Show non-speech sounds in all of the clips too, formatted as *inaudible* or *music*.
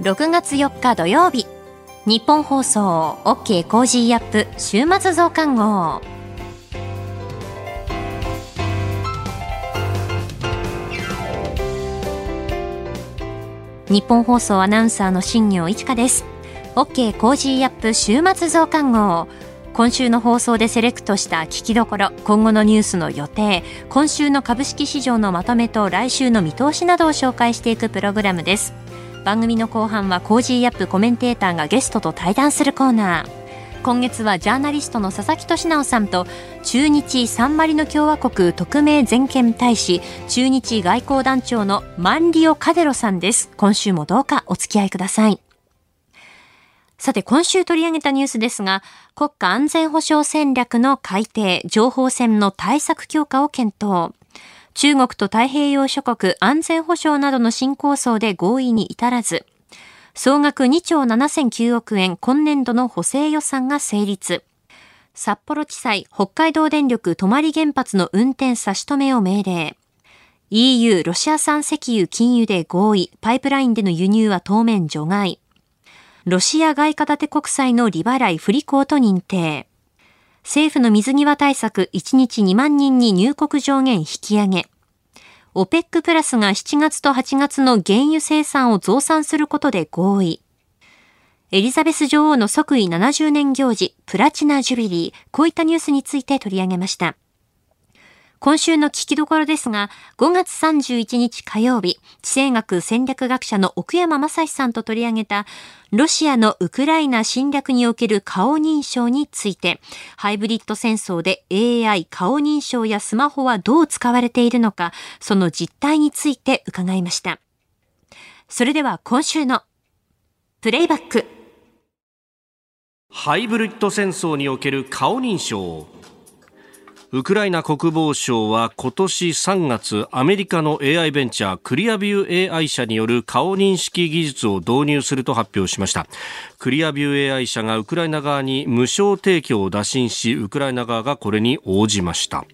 6月4日土曜日。ニッポン放送 OK Cozy up 週末増刊号。ニッポン放送アナウンサーの新行市佳です。OK Cozy up 週末増刊号。今週の放送でセレクトした聞きどころ今後のニュースの予定今週の株式市場のまとめと来週の見通しなどを紹介していくプログラムです。番組の後半は Cozy up コメンテーターがゲストと対談するコーナー。今月はジャーナリストの佐々木俊尚さんと駐日サンマリノ共和国特命全権大使駐日外交団長のマンリオ・カデロさんです。今週もどうかお付き合いください。さて、今週取り上げたニュースですが、国家安全保障戦略の改定、情報戦の対策強化を検討。中国と太平洋諸国安全保障などの新構想で合意に至らず、総額2兆7009億円今年度の補正予算が成立。札幌地裁北海道電力泊原発の運転差し止めを命令。EU ロシア産石油禁輸で合意、パイプラインでの輸入は当面除外。ロシア外貨建て国債の利払い不履行と認定。政府の水際対策1日2万人に入国上限引き上げ。OPEC プラスが7月と8月の原油生産を増産することで合意。エリザベス女王の即位70年行事、プラチナジュビリー、こういったニュースについて取り上げました。今週の聞きどころですが、5月31日火曜日、地政学戦略学者の奥山正史さんと取り上げた、ロシアのウクライナ侵略における顔認証について、ハイブリッド戦争で AI 顔認証やスマホはどう使われているのか、その実態について伺いました。それでは今週のプレイバック。ハイブリッド戦争における顔認証。ウクライナ国防省は今年3月アメリカの AI ベンチャークリアビュー AI 社による顔認識技術を導入すると発表しました。クリアビュー AI 社がウクライナ側に無償提供を打診しウクライナ側がこれに応じました。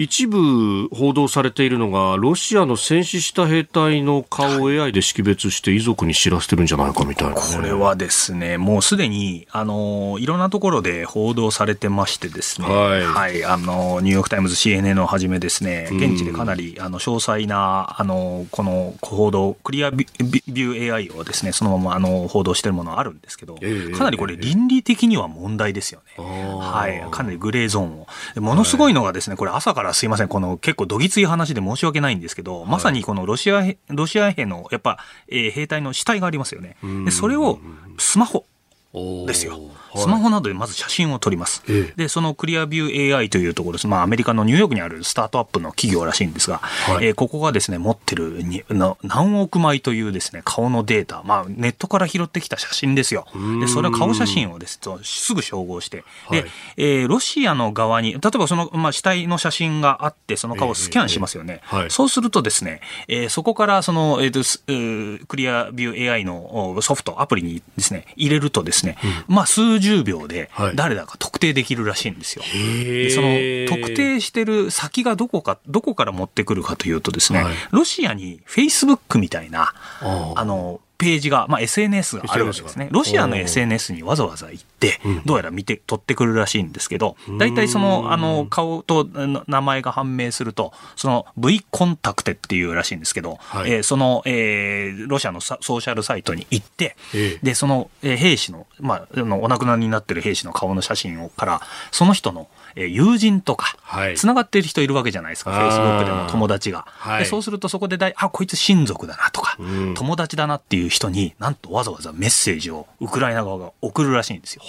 一部報道されているのがロシアの戦死した兵隊の顔を AI で識別して遺族に知らせてるんじゃないかみたいな、ね、これはですねもうすでにあのいろんなところで報道されてましてですね、はい、はい、あのニューヨーク・タイムズ CNN をはじめですね現地でかなりあの詳細なあのこの報道クリアビュー AI をですねそのままあの報道してるものあるんですけど、かなりこれ倫理的には問題ですよね、はい、かなりグレーゾーンを。ものすごいのがですねこれ朝からすいません、この結構どぎつい話で申し訳ないんですけど、はい、まさにこのロシア、ロシア兵のやっぱ、えー、兵隊の死体がありますよね。で、それをスマホですよ。スマホなどでまず写真を撮ります。で、そのクリアビュー AI というところです。まあ、アメリカのニューヨークにあるスタートアップの企業らしいんですが、はい、えー、ここがですね、持ってるに何億枚というですね、顔のデータ、まあ、ネットから拾ってきた写真ですよ。で、それは顔写真をですと、すぐ照合して、で、はい、えー、ロシアの側に、例えばその、まあ、死体の写真があって、その顔をスキャンしますよね。えーはい、そうするとですね、えー、そこからその、えーと、クリアビュー AI のソフト、アプリにですね、入れるとですね、うん、まあ、数十秒で、誰だか特定できるらしいんですよ。でその特定してる先がどこか、どこから持ってくるかというとですね、はい、ロシアにフェイスブックみたいな、あの、ページが、まあ、SNS があるわけですね。ロシアの SNS にわざわざ行って、どうやら見て、取ってくるらしいんですけど、大体その、あの、顔と名前が判明すると、その V コンタクテっていうらしいんですけど、はい、えー、その、えー、ロシアのソーシャルサイトに行って、で、その、えー、兵士の、まあ、お亡くなりになってる兵士の顔の写真をから、その人の、え友人とか、つながっている人いるわけじゃないですか、フェイスブックでも友達が。でそうするとそこでだい、あ、こいつ親族だなとか、うん、友達だなっていう人に、なんとわざわざメッセージをウクライナ側が送るらしいんですよ。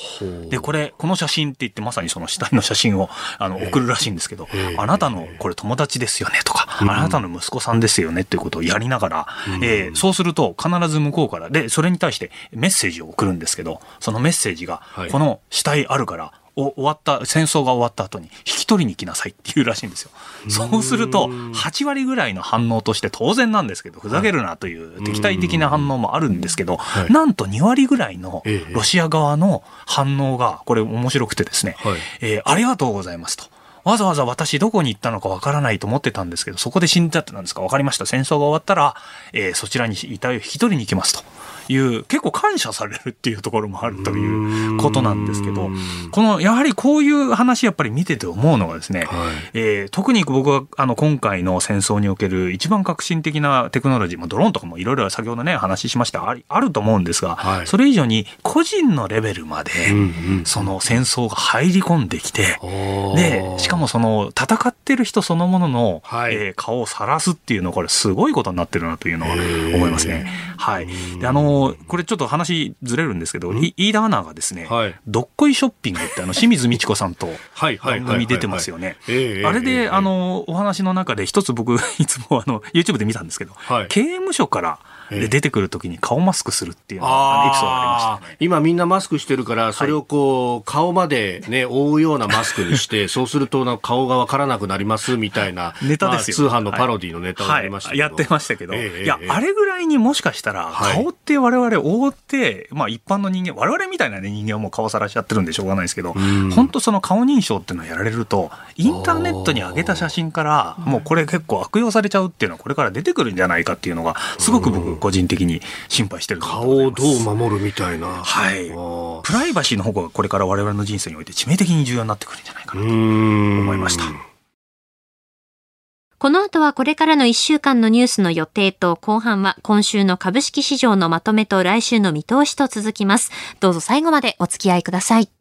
で、これ、この写真って言ってまさにその死体の写真をあの送るらしいんですけど、あなたのこれ友達ですよねとか、あなたの息子さんですよねっていうことをやりながら、えー、そうすると必ず向こうから、で、それに対してメッセージを送るんですけど、そのメッセージが、この死体あるから、終わった戦争が終わった後に引き取りに来なさいっていうらしいんですよ。そうすると8割ぐらいの反応として当然なんですけどふざけるなという敵対的な反応もあるんですけど、なんと2割ぐらいのロシア側の反応がこれ面白くてですね、えー、ありがとうございますと。わざわざ私どこに行ったのかわからないと思ってたんですけど、そこで死んだってなんですかわかりました。戦争が終わったら、えー、そちらに遺体を引き取りに行きますと。いう結構感謝されるっていうところもあるということなんですけどこのやはりこういう話やっぱり見てて思うのがですね、はい、えー、特に僕はあの今回の戦争における一番革新的なテクノロジー、まあ、ドローンとかもいろいろ先ほどね話しました。ああると思うんですが、はい、それ以上に個人のレベルまでその戦争が入り込んできて、でしかもその戦ってる人そのものの、はい、えー、顔を晒すっていうのはこれすごいことになってるなというのは思いますね。はい、であのこれちょっと話ずれるんですけど、飯田アナがですね、はい、どっこいショッピングってあの清水美智子さんと番組出てますよね。あれで、あの、お話の中で一つ僕 *laughs* いつもあの YouTube で見たんですけど、はい、刑務所からで出てくるときに顔マスクするっていうエピソードがありました、ね、今みんなマスクしてるから、それをこう、顔までね、覆うようなマスクにして、そうすると顔がわからなくなりますみたいな、ネタですよ、まあ、通販のパロディのネタをやりました、はいはい、やってましたけど、いや、あれぐらいにもしかしたら、顔って我々覆って、まあ一般の人間、我々みたいな、ね、人間はもう顔さらしちゃってるんでしょうがないですけど、本当その顔認証っていうのをやられると、インターネットに上げた写真から、もうこれ結構悪用されちゃうっていうのはこれから出てくるんじゃないかっていうのが、すごく僕個人的に心配してる顔をどう守るみたいな。はい。プライバシーの方がこれから我々の人生において致命的に重要になってくるんじゃないかなと思いました。この後はこれからの1週間のニュースの予定と後半は今週の株式市場のまとめと来週の見通しと続きます。どうぞ最後までお付き合いください。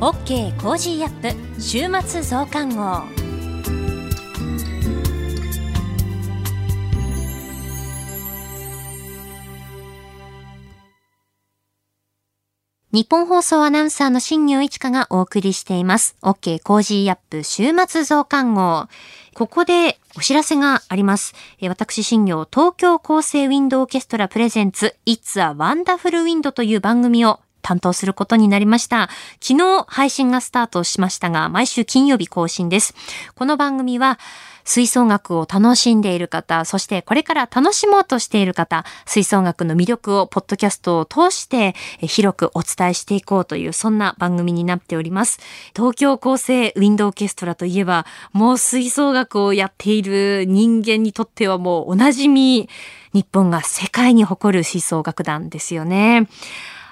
OK Cozy up 週末増刊号ニッポン放送アナウンサーの新行市佳がお送りしています。OK Cozy up 週末増刊号。ここでお知らせがあります。私、新行、東京佼成ウインドオーケストラプレゼンツ It's a Wonderful Wind という番組を担当することになりました。昨日配信がスタートしましたが、毎週金曜日更新です。この番組は、吹奏楽を楽しんでいる方、そしてこれから楽しもうとしている方、吹奏楽の魅力をポッドキャストを通して広くお伝えしていこうという、そんな番組になっております。東京佼成ウインドオーケストラといえば、もう吹奏楽をやっている人間にとってはもうおなじみ、日本が世界に誇る吹奏楽団ですよね。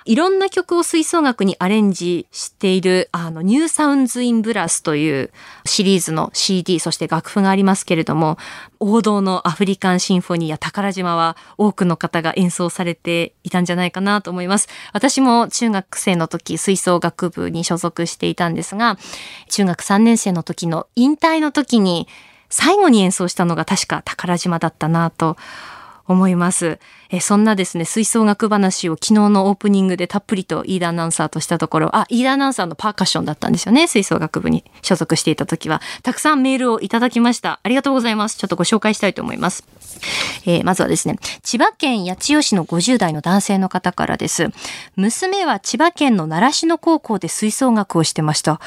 いろんな曲を吹奏楽にアレンジしている、あの、 New Sounds in Brass というシリーズの CD、そして楽譜がありますけれども、王道のアフリカンシンフォニーや宝島は多くの方が演奏されていたんじゃないかなと思います。私も中学生の時、吹奏楽部に所属していたんですが、中学3年生の時の引退の時に、最後に演奏したのが確か宝島だったなと思います。えそんなですね、吹奏楽話を昨日のオープニングでたっぷりと飯田アナウンサーとしたところ、あ、飯田アナウンサーのパーカッションだったんですよね、吹奏楽部に所属していた時は。たくさんメールをいただきました。ありがとうございます。ちょっとご紹介したいと思います。えー、まずはですね、千葉県八千代市の50代の男性の方からです。娘は千葉県の習志野高校で吹奏楽をしてました。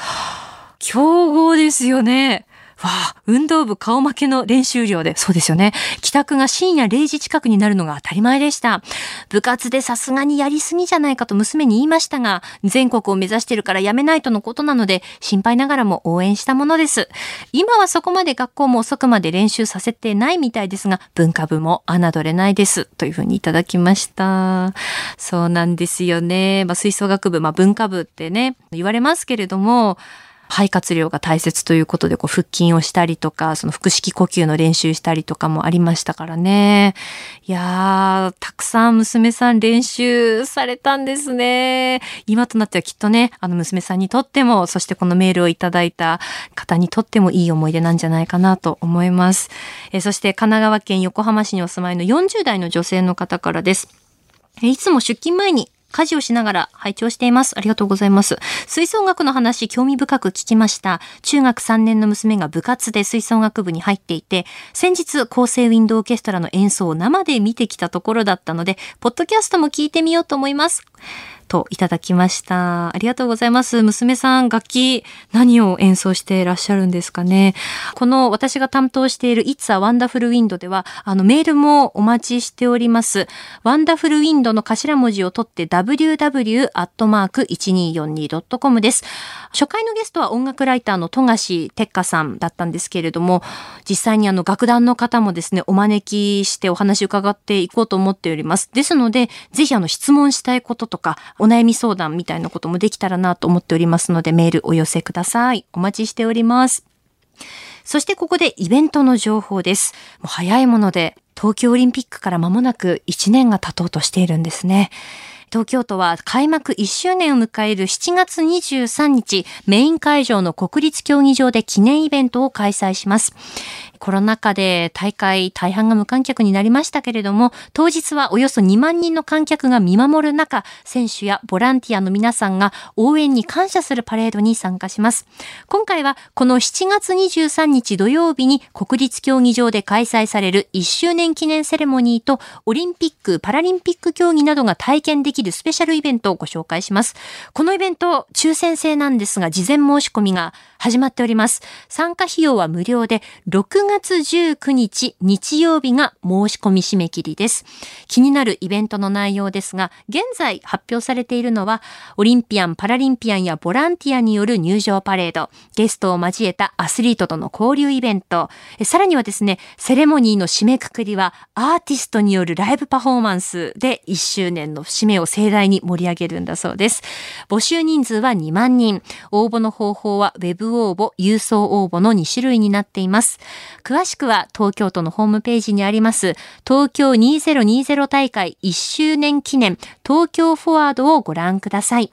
強豪ですよね。わあ、運動部顔負けの練習量で、そうですよね。帰宅が深夜0時近くになるのが当たり前でした。部活でさすがにやりすぎじゃないかと娘に言いましたが、全国を目指してるからやめないとのことなので、心配ながらも応援したものです。今はそこまで学校も遅くまで練習させてないみたいですが、文化部も侮れないです。というふうにいただきました。そうなんですよね。まあ、吹奏楽部、まあ、文化部ってね、言われますけれども、肺活量が大切ということで、こう、腹筋をしたりとか、その腹式呼吸の練習したりとかもありましたからね。いやー、たくさん娘さん練習されたんですね。今となってはきっとね、あの娘さんにとっても、そしてこのメールをいただいた方にとってもいい思い出なんじゃないかなと思います。えそして神奈川県横浜市にお住まいの40代の女性の方からです。いつも出勤前に家事をしながら拝聴しています。ありがとうございます。吹奏楽の話、興味深く聞きました。中学3年の娘が部活で吹奏楽部に入っていて、先日、構成ウィンドオーケストラの演奏を生で見てきたところだったので、ポッドキャストも聞いてみようと思います。といただきました。ありがとうございます。娘さん、楽器何を演奏していらっしゃるんですかね。この私が担当している It's a Wonderful Wind では、あのメールもお待ちしております。Wonderful Wind の頭文字を取って www.1242.com です。初回のゲストは音楽ライターの富樫哲香さんだったんですけれども、実際にあの楽団の方もですね、お招きしてお話伺っていこうと思っております。ですので、ぜひあの質問したいこととか、お悩み相談みたいなこともできたらなと思っておりますので、メールお寄せください。お待ちしております。そしてここでイベントの情報です。もう早いもので、東京オリンピックから間もなく1年が経とうとしているんですね。東京都は開幕1周年を迎える7月23日、メイン会場の国立競技場で記念イベントを開催します。コロナ禍で大会大半が無観客になりましたけれども、当日はおよそ2万人の観客が見守る中、選手やボランティアの皆さんが応援に感謝するパレードに参加します。今回はこの7月23日土曜日に国立競技場で開催される1周年記念セレモニーとオリンピック・パラリンピック競技などが体験できるスペシャルイベントをご紹介します。このイベント、抽選制なんですが、事前申し込みが始まっております。参加費用は無料で、6月19日日曜日が申し込み締め切りです。気になるイベントの内容ですが、現在発表されているのは、オリンピアン、パラリンピアンやボランティアによる入場パレード、ゲストを交えたアスリートとの交流イベント、さらにはですね、セレモニーの締めくくりは、アーティストによるライブパフォーマンスで1周年の節目を盛大に盛り上げるんだそうです。募集人数は2万人。応募の方法は Web 応募、郵送応募の2種類になっています。詳しくは東京都のホームページにあります東京2020大会1周年記念東京フォワードをご覧ください。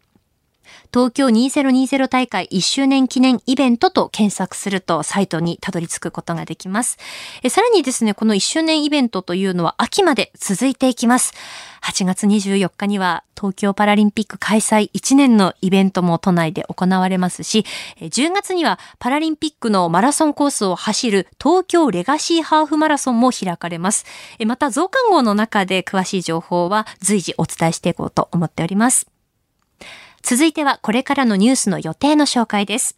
東京2020大会1周年記念イベントと検索するとサイトにたどり着くことができます。えさらにですね、この1周年イベントというのは秋まで続いていきます。8月24日には東京パラリンピック開催1年のイベントも都内で行われますし、10月にはパラリンピックのマラソンコースを走る東京レガシーハーフマラソンも開かれます。また増刊号の中で詳しい情報は随時お伝えしていこうと思っております。続いてはこれからのニュースの予定の紹介です。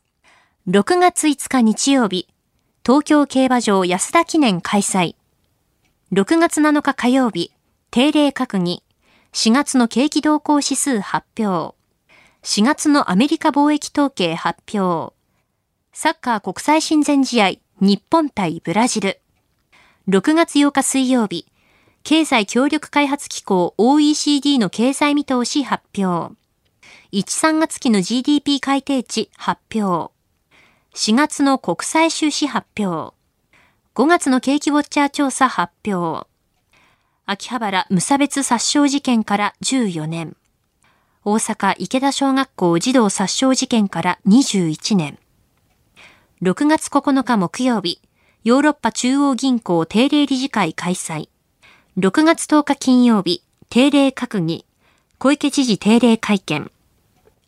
6月5日日曜日、東京競馬場安田記念開催。6月7日火曜日、定例閣議。4月の景気動向指数発表。4月のアメリカ貿易統計発表。サッカー国際親善試合、日本対ブラジル。6月8日水曜日、経済協力開発機構 OECD の経済見通し発表。1、3月期の GDP 改定値発表。4月の国際収支発表。5月の景気ウォッチャー調査発表。秋葉原無差別殺傷事件から14年。大阪池田小学校児童殺傷事件から21年。6月9日木曜日、ヨーロッパ中央銀行定例理事会開催。6月10日金曜日、定例閣議。小池知事定例会見。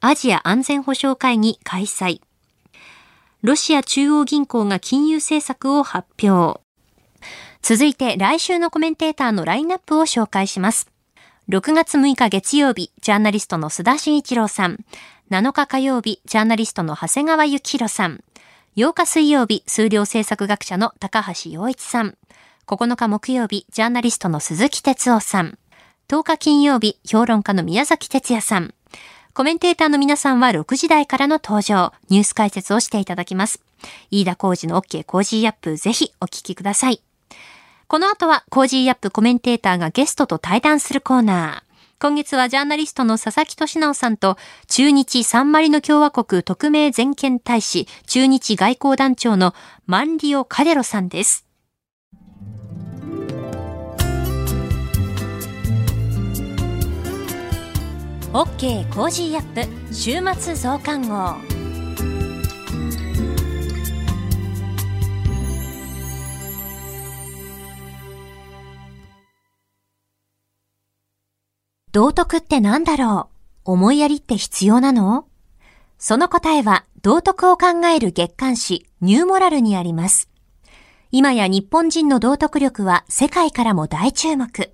アジア安全保障会議開催。ロシア中央銀行が金融政策を発表。続いて来週のコメンテーターのラインナップを紹介します。6月6日月曜日、ジャーナリストの須田慎一郎さん。7日火曜日、ジャーナリストの長谷川幸洋さん。8日水曜日、数量政策学者の高橋洋一さん。9日木曜日、ジャーナリストの鈴木哲夫さん。10日金曜日、評論家の宮崎哲弥さん。コメンテーターの皆さんは6時台からの登場、ニュース解説をしていただきます。飯田浩二の OK コージーアップ、ぜひお聞きください。この後は Cozy up コメンテーターがゲストと対談するコーナー。今月はジャーナリストの佐々木俊尚さんと、駐日サンマリノ共和国特命全権大使、駐日外交団長のマンリオ・カデロさんです。OK Cozy up 週末増刊号道徳って何だろう？思いやりって必要なの？その答えは道徳を考える月刊誌ニューモラルにあります。今や日本人の道徳力は世界からも大注目。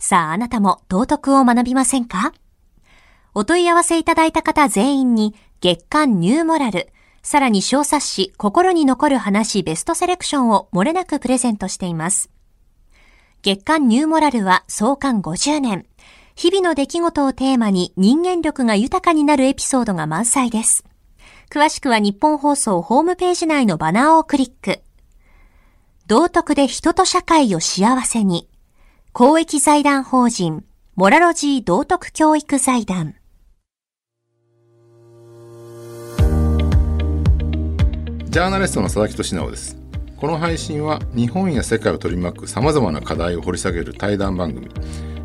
さああなたも道徳を学びませんか？お問い合わせいただいた方全員に月刊ニューモラル、さらに小冊子心に残る話ベストセレクションを漏れなくプレゼントしています。月刊ニューモラルは創刊50年。日々の出来事をテーマに人間力が豊かになるエピソードが満載です。詳しくは日本放送ホームページ内のバナーをクリック。道徳で人と社会を幸せに。公益財団法人、モラロジー道徳教育財団。ジャーナリストの佐々木俊直です。この配信は日本や世界を取り巻くさまざまな課題を掘り下げる対談番組、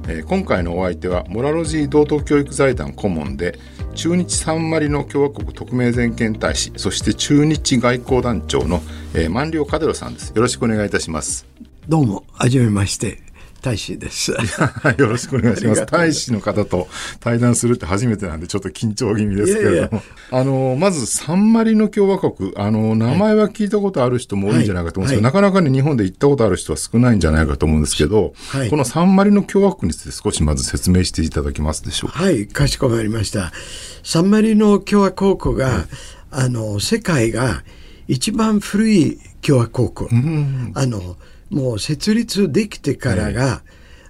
えー、今回のお相手はモラロジー道徳教育財団顧問で中日サンマリノ共和国特命全権大使そして中日外交団長の、えー、万両カデロさんです。よろしくお願いいたします。どうもはじめまして。大使です。*laughs* よろしくお願いします。大使の方と対談するって初めてなんで、ちょっと緊張気味ですけれども。いやいやあの、まず、サンマリノ共和国、あの、名前は聞いたことある人も多いんじゃないかと思うんですけど、はいはい、なかなかね、日本で行ったことある人は少ないんじゃないかと思うんですけど、はい、このサンマリノ共和国について少しまず説明していただけますでしょうか？はい、かしこまりました。サンマリノ共和国が、あの、世界が一番古い共和国。あの、もう設立できてからが、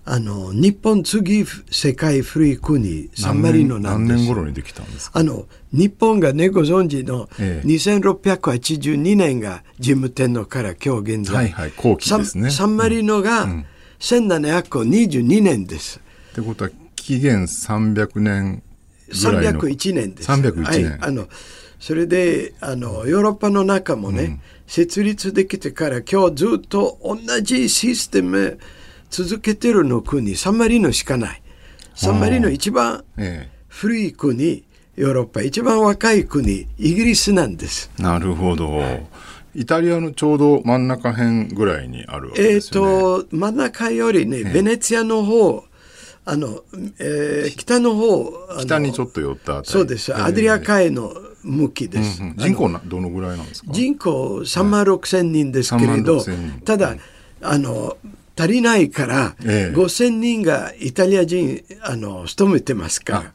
あの日本次世界古い国サンマリノなんです何年頃にできたんですか？あの日本がねご存知の2682年が事務天皇から今日現在、はいはい、後期ですね。サンマリノが1722年です、ってことは紀元300年ぐらいの。301年です。301年、はい、あのそれであのヨーロッパの中もね、うん、設立できてから今日ずっと同じシステム続けてるの国サンマリノしかない。サンマリノ一番古い国、ヨーロッパ一番若い国イギリスなんです。なるほど、イタリアのちょうど真ん中辺ぐらいにあるわけですよね。えっ、と、真ん中よりね、ベネツィアの方、あの、えー、北の方北にちょっと寄ったあたり。そうです、アデリア海の向きです、うんうん、人口などのぐらいなんですか？人口3万6千人ですけれど、ただあの足りないから、ええ、5,000人がイタリア人あの勤めてますから。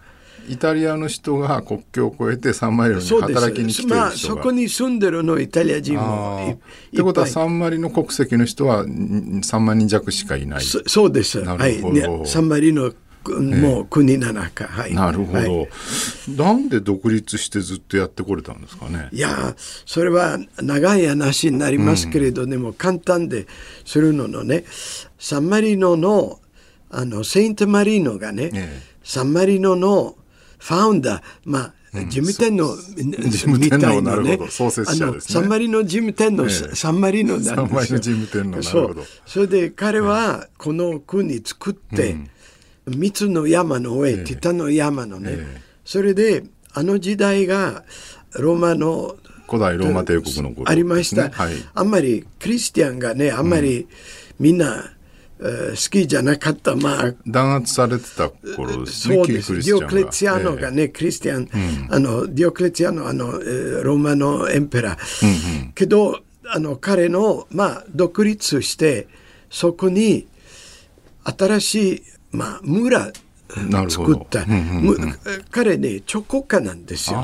イタリアの人が国境を越えてサンマリノに働きに来てる人が。まあ、そこに住んでるのイタリア人もってことはサンマリノ国籍の人は3万人弱しかいない。そうです。はい、ね、サンマリノもう国の中、はい、なるほど、はい、なんで独立してずっとやってこれたんですかね？いやそれは長い話になりますけれど、うん、でも簡単でするののねサンマリノのあのセイントマリーノがね、ええ、サンマリノのファウンダーまあ事務天皇みたいなね、創設者ですね。サンマリノ事務天皇、ええ、サンマリノなんですよ。サンマリノ事務天皇、なるほど。それで彼はこの国作って、うん三つの山の上、えティタの山のね、えそれであの時代がローマの古代ローマ帝国の頃、ね、ありました、はい、あんまりクリスティアンがねあんまりみんな、うん、好きじゃなかった、まあ、弾圧されてた頃ですね。そうです。ディオクレツィアノがね、えー、クリスティアン、うん、あの、ディオクレツィアノ、あの、ローマのエンペラー。うんうん、けど、あの、彼の、まあ、独立して、そこに、新しいまあ、村作った、うんうんうん、彼ね彫刻家なんですよ。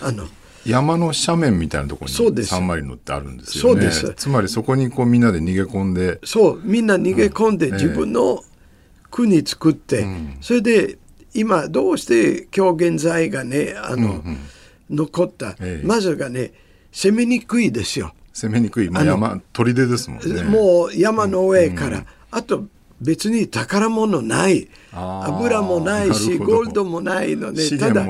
あの山の斜面みたいなところにサンマリノってあるんですよね。そうです。つまりそこにこうみんなで逃げ込んで。そう、みんな逃げ込んで自分の国作って、うん、それで今どうして今日現在がね、あの、うんうん、残った、ええ、まずがね、攻めにくいですよ。攻めにくい、まあ、山砦ですもんね。もう山の上から、うん、あと別に宝物ない。油もないしゴールドもないのでただ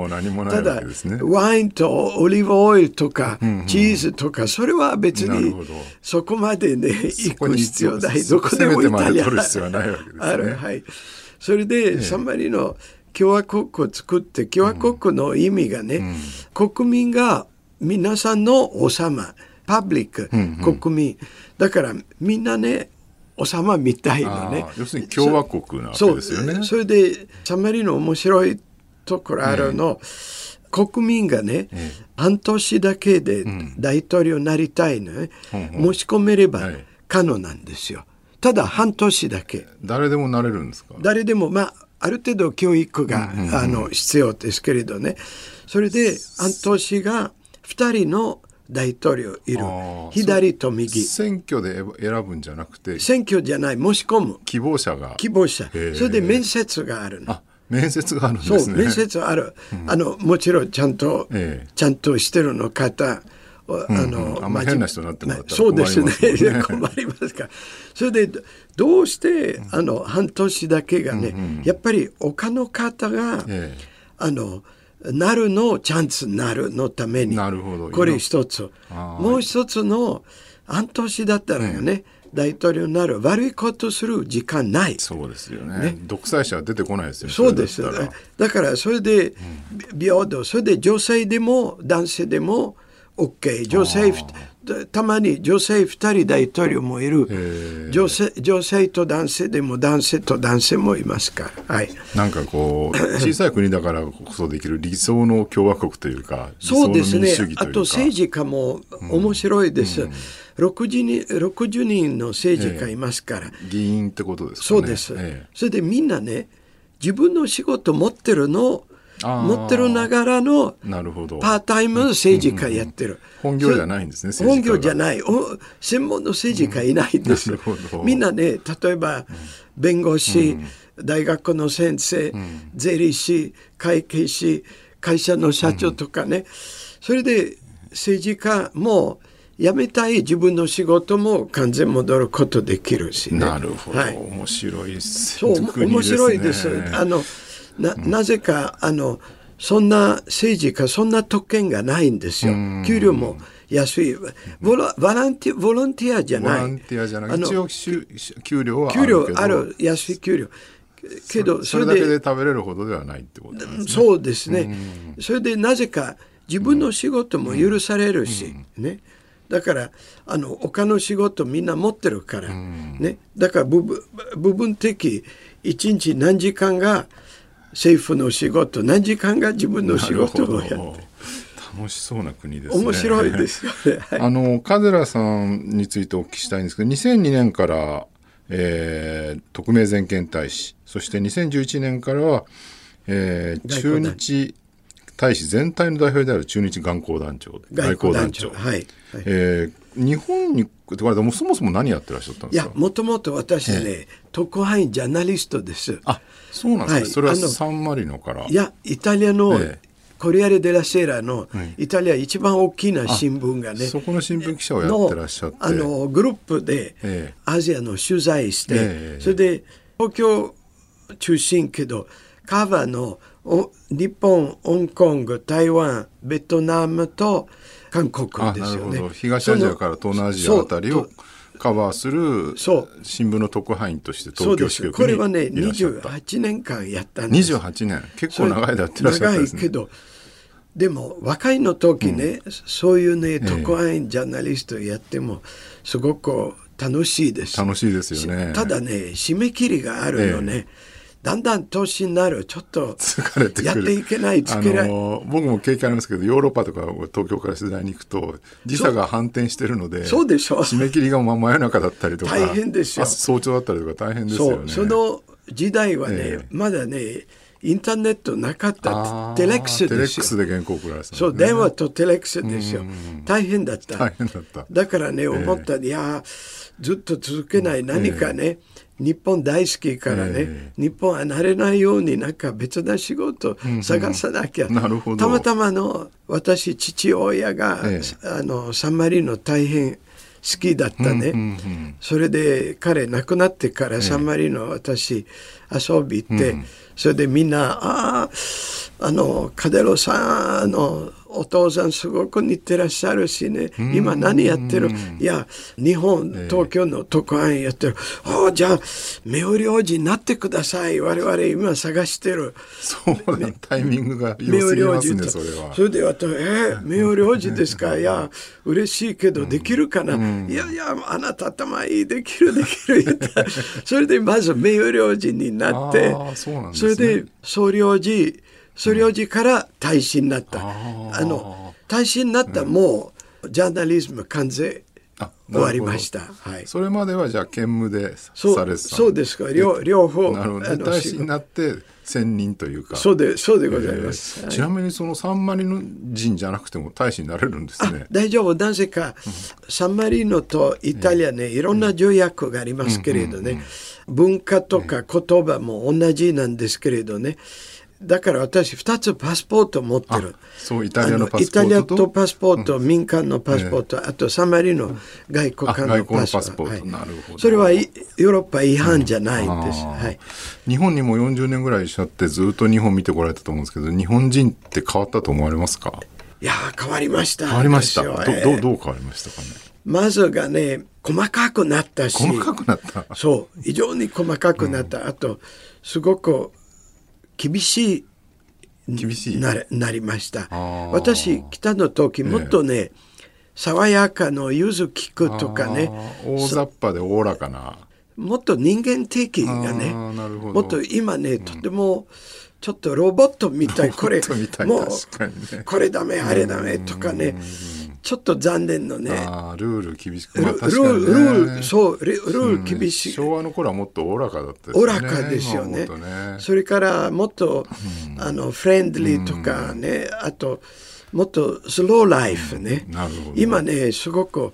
ただワインとオリーブオイルとかチーズとかそれは別にそこまでね行く必要ないどこでもイタリアあるはい。それでサンマリの共和国を作って共和国の意味がね、国民が皆さんの王様パブリック、国民。だからみんなねおさまみたいなね。要するに共和国なわけですよね。それでサマリの面白いところあるの、国民がね、半年だけで大統領になりたいのね、申し込めれば可能なんですよ。ただ半年だけ。誰でもなれるんですか？誰でも、まあ、ある程度教育が、あの必要ですけれどね。それで半年が2人の大統領いる。左と右。選挙で選ぶんじゃなくて選挙じゃない。申し込む。希望者が。希望者。それで面接があるの。面接があるんですね。そう面接ある、うん、あのもちろんちゃんと、えちゃんとしてるの方あの、うん、あんま変な人になってもらったら困ります、ね、そうですね。*laughs* 困りますかそれでどうしてあの半年だけがね、うんうん、やっぱり他の方が、え。あのなるのチャンスになるのために。なるほど。これ一つ。もう一つの半年だったらね、うん、大統領になる悪いことする時間ない。そうですよね、ね、独裁者は出てこないですよ。そうですだだからそれで平等それで女性でも男性でも OK 女性たまに女性2人大統領もいる。女性女性と男性でも男性と男性もいますから、はい、なんかこう *coughs* 小さい国だからこそできる理想の共和国というかそうですね。あと政治家も面白いです、うん、60, 人60人の政治家いますから、えー、議員ってことですか、ね、そうです、えー、それでみんなね自分の仕事持ってるの持ってるながらのパータイム政治家やってる、本業じゃないんですね本業じゃない。専門の政治家いないんです、うん、みんなね例えば弁護士、うん、大学の先生、うん、税理士会計士会社の社長とかね、それで政治家も辞めたい。自分の仕事も完全戻ることできるし、ね、なるほど、はい、面白いそう面白いです。あのななぜかあのそんな政治家そんな特権がないんですよ。給料も安いボラボランティボランティアじゃない。ボランティアじゃない。一応給料は給料ある安い給料。けどそれだけで食べれるほどではないってことですね。そうですね。それでなぜか自分の仕事も許されるし、ね。だからあの他の仕事みんな持ってるから、ね。だから部部分的一日何時間が政府の仕事何時間が自分の仕事をやって。楽しそうな国ですね。面白いですよね、*laughs* はい、あのカズラさんについてお聞きしたいんですけど2002年から、えー、特命全権大使そして2011年からは、えー、中日大使全体の代表である中日外交団長外交団長。はい、はい、えー、日本にってもそもそも何やってらっしゃったんですか？いやもともと私ね、ええ、特派員ジャーナリストです。あそうなんですね、はい、それはサンマリノから？いやイタリアの、ええ。コリアレ・デラ・セーラのイタリア一番大きな新聞がね、そこの新聞記者をやってらっしゃって。あのグループでアジアの取材して、ええ、それで東京中心けどカバーの日本香港台湾ベトナムと韓国ですよね。東アジアから東南アジアあたりをカバーする新聞の特派員として東京支局にこれはね28年間やったんです。28年。結構長い間やってらっしゃったんです、ね、長いけどでも若いの時ね、うん、そういうね特派員ジャーナリストやってもすごく楽しいです、楽しいですよね。ただね締め切りがあるよね、えだんだん年になる。ちょっと疲れてやっていけないつけない。僕も経験ありますけどヨーロッパとか東京から取材に行くと時差が反転してるのでそうでしょ。締め切りが真夜中だったりとか大変ですよ。早朝だったりとか大変ですよね。その時代はね、えまだねインターネットなかったテレックスですよ。テレックスで原稿送られてた、ね、そう、電話とテレックスですよ。大変だった。大変だった。だからね、思った、えー、いや、ずっと続けない何かね、えー日本大好きからね、えー、日本は慣れないようになんか別な仕事探さなきゃ、うんうん、たまたまの私父親が、えー、あのサンマリノ大変好きだったね、うんうんうん、それで彼亡くなってからサンマリノ私遊び行って、うん、それでみんな「あああのカデロさんのお父さんすごく似てらっしゃるしね、今何やってる？いや、日本、東京の特派員やってる。ああ、じゃあ、名誉王子になってください。我々今探してる。そうね、タイミングが良すぎますね、それは。それで私、えー、名誉王子ですか？いや、嬉しいけど、できるかな、いやいや、あなた頭いい、できる、できる、言った。*laughs* それでまず名誉王子になって、それで総領事、総領事から大使になった。あの大使になったもう、ジャーナリズム完全終わりました。はい。それまではじゃあ兼務でされてそうですか。両両方。なるほど。大使になって専任というか。そうでそうでございます。えーちなみにそのサンマリノ人じゃなくても大使になれるんですね。大丈夫。なぜか、サンマリノとイタリアね、いろんな条約がありますけれどね、文化とか言葉も同じなんですけれどね。だから私2つパスポート持ってる。そうイタリアのパスポートイタリアとパスポート、うん、民間のパスポート、あとサマリの外国間のパスポート。はい。それはヨーロッパ違反じゃないんです。はい。日本にも40年ぐらいいらってずっと日本見てこられたと思うんですけど、日本人って変わったと思われますか？いや変わりました。変わりました。どどどう変わりましたかね？まずがね、細かくなったし。細かくなった。そう。非常に細かくなった。うん、あと、すごく厳しい厳しい。ななりました。私来たの時もっとね、え爽やかの柚子菊とかね。大雑把でおおらかな。もっと人間的がねもっと今ね、とてもちょっとロボットみたい。これもう、これダメあれダメとかね、ちょっと残念のね。ルール厳しく、まあ、ルール、そう、ルール厳しい、昭和の頃はもっとおおらかだったおおらかですよね。ね。それからもっと、あの、フレンドリーとかね、あと、もっとスローライフね。今ね、すごく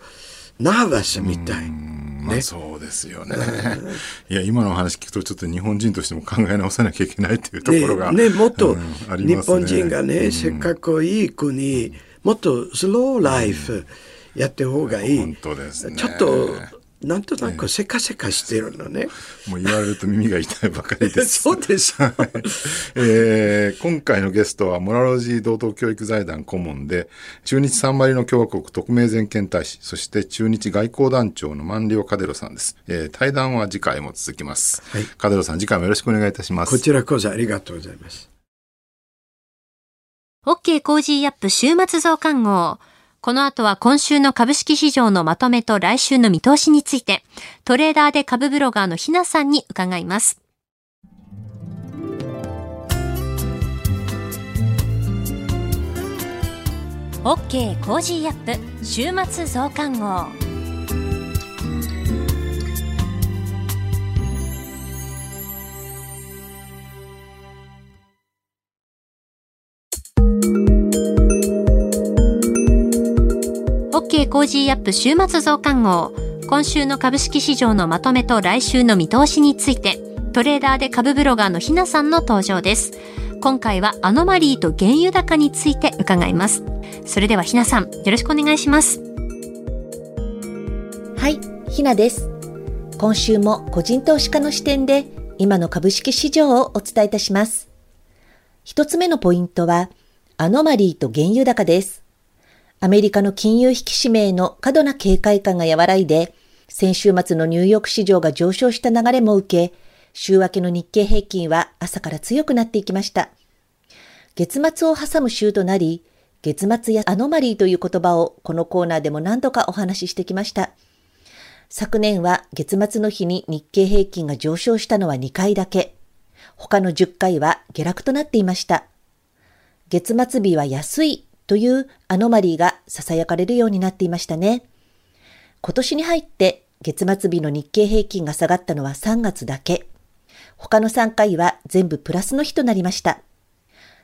ナーバスみたい。まあ、そうですよね。いや今の話聞くとちょっと日本人としても考え直さなきゃいけないっていうところが、ねね、もっと、日本人がね、せっかくいい国、もっとスローライフやって方がいい。本当ですね。ちょっとなんとなくせかせかしてるのね。もう言われると耳が痛いばかりです。*laughs* そうです。*laughs* えー、今回のゲストはモラロジー道徳教育財団顧問で、駐日サンマリノ共和国特命全権大使、そして駐日外交団長のマンリオ・カデロさんです。えー、対談は次回も続きます。はい、カデロさん、次回もよろしくお願いいたします。こちらこそありがとうございます。OK Cozy up 週末増刊号。この後は今週の株式市場のまとめと来週の見通しについて、トレーダーで株ブロガーのひなさんに伺います。OK コージーアップ週末増刊号。Cozy up 週末増刊号。今週の株式市場のまとめと来週の見通しについて、トレーダーで株ブロガーのひなさんの登場です。今回はアノマリーと原油高について伺います。それではひなさん、よろしくお願いします。はい、ひなです。今週も個人投資家の視点で今の株式市場をお伝えいたします。一つ目のポイントは、アノマリーと原油高です。アメリカの金融引き締めへの過度な警戒感が和らいで、先週末のニューヨーク市場が上昇した流れも受け、週明けの日経平均は朝から強くなっていきました。月末を挟む週となり、月末やアノマリーという言葉をこのコーナーでも何度かお話ししてきました。昨年は月末の日に日経平均が上昇したのは2回だけ。他の10回は下落となっていました。月末日は安いというアノマリーが囁かれるようになっていましたね。今年に入って月末日の日経平均が下がったのは3月だけ。他の3回は全部プラスの日となりました。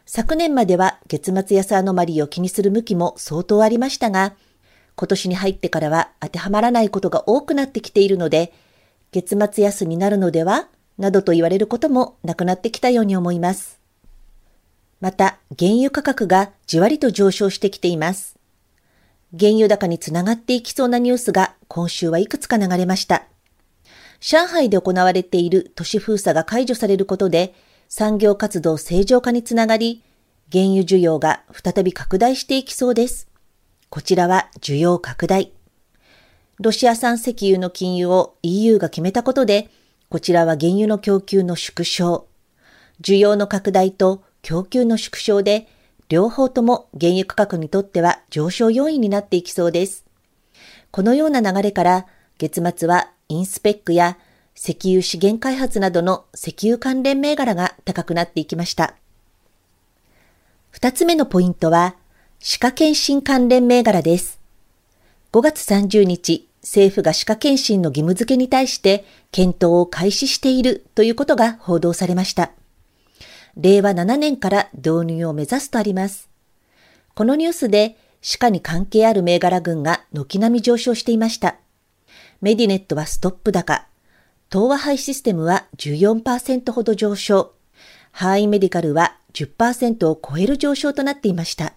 昨年までは月末安アノマリーを気にする向きも相当ありましたが、今年に入ってからは当てはまらないことが多くなってきているので、月末安になるのでは？などと言われることもなくなってきたように思います。また、原油価格がじわりと上昇してきています。原油高につながっていきそうなニュースが今週はいくつか流れました。上海で行われている都市封鎖が解除されることで、産業活動正常化につながり、原油需要が再び拡大していきそうです。こちらは需要拡大。ロシア産石油の禁輸を EU が決めたことで、こちらは原油の供給の縮小。需要の拡大と供給の縮小で、両方とも原油価格にとっては上昇要因になっていきそうです。このような流れから、月末はインスペックや石油資源開発などの石油関連銘柄が高くなっていきました。二つ目のポイントは、歯科検診関連銘柄です。5月30日、政府が歯科検診の義務付けに対して検討を開始しているということが報道されました。令和7年から導入を目指すとあります。このニュースで歯科に関係ある銘柄群が軒並み上昇していました。メディネットはストップ高、東和ハイシステムは14%ほど上昇、ハーイメディカルは10%を超える上昇となっていました。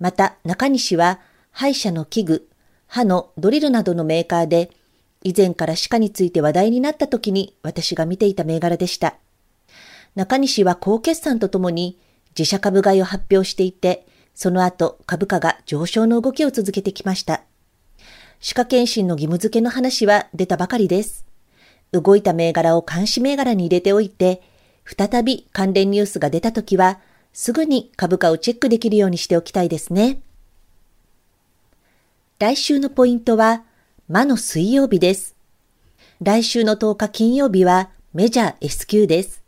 また中西は歯医者の器具、歯のドリルなどのメーカーで以前から歯科について話題になった時に私が見ていた銘柄でした。中西は高決算とともに自社株買いを発表していて、その後株価が上昇の動きを続けてきました。歯科検診の義務付けの話は出たばかりです。動いた銘柄を監視銘柄に入れておいて、再び関連ニュースが出たときは、すぐに株価をチェックできるようにしておきたいですね。来週のポイントは、魔の水曜日です。来週の10日金曜日はメジャー S q です。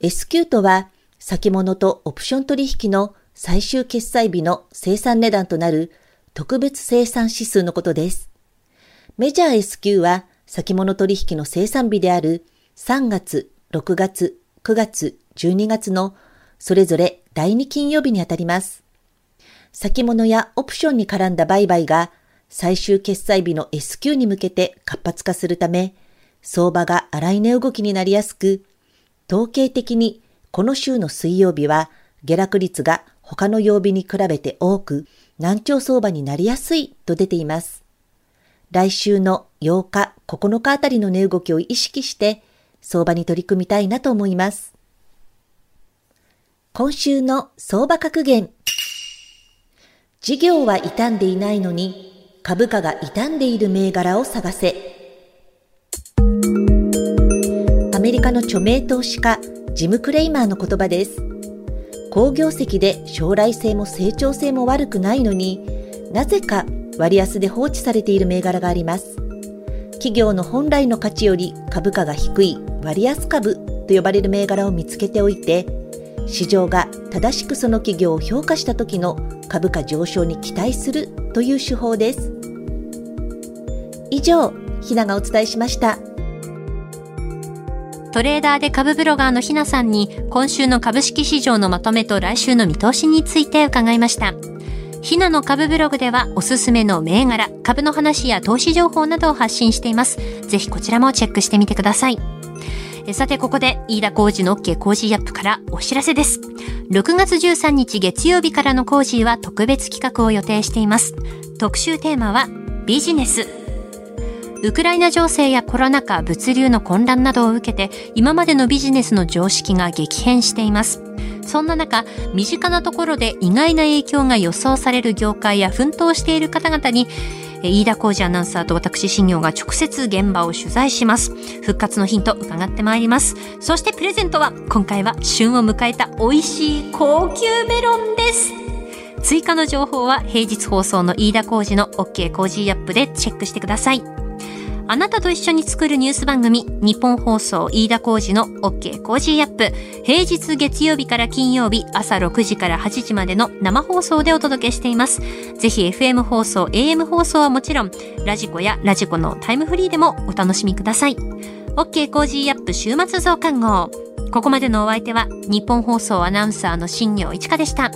S q とは、先物とオプション取引の最終決済日の生産値段となる特別生産指数のことです。メジャー S q は先物取引の生産日である3月、6月、9月、12月のそれぞれ第2金曜日にあたります。先物やオプションに絡んだ売買が最終決済日の S q に向けて活発化するため、相場が荒い値動きになりやすく、統計的にこの週の水曜日は下落率が他の曜日に比べて多く、難聴相場になりやすいと出ています。来週の8日、9日あたりの値動きを意識して、相場に取り組みたいなと思います。今週の相場格言。事業は傷んでいないのに、株価が傷んでいる銘柄を探せ。メリカの著名投資家、ジム・クレイマーの言葉です。好業績で将来性も成長性も悪くないのになぜか割安で放置されている銘柄があります。企業の本来の価値より株価が低い割安株と呼ばれる銘柄を見つけておいて、市場が正しくその企業を評価した時の株価上昇に期待するという手法です。以上、ひながお伝えしました。トレーダーで株ブロガーのひなさんに今週の株式市場のまとめと来週の見通しについて伺いました。ひなの株ブログではおすすめの銘柄、株の話や投資情報などを発信しています。ぜひこちらもチェックしてみてください。さてここで飯田浩二の OK コージーアップからお知らせです。6月13日月曜日からの Cozy は特別企画を予定しています。特集テーマはビジネス。ウクライナ情勢やコロナ禍、物流の混乱などを受けて、今までのビジネスの常識が激変しています。そんな中、身近なところで意外な影響が予想される業界や奮闘している方々に、飯田浩司アナウンサーと私、新行が直接現場を取材します。復活のヒント伺ってまいります。そしてプレゼントは、今回は旬を迎えた美味しい高級メロンです。追加の情報は平日放送の飯田浩二の OK コージーアップでチェックしてください。あなたと一緒に作るニュース番組、日本放送飯田浩二の OK コージーアップ。平日月曜日から金曜日朝6時から8時までの生放送でお届けしています。ぜひ FM 放送、AM 放送はもちろん、 radiko や radiko のタイムフリーでもお楽しみください。OK Cozy up 週末増刊号。ここまでのお相手は、ニッポン放送アナウンサーの新行市佳でした。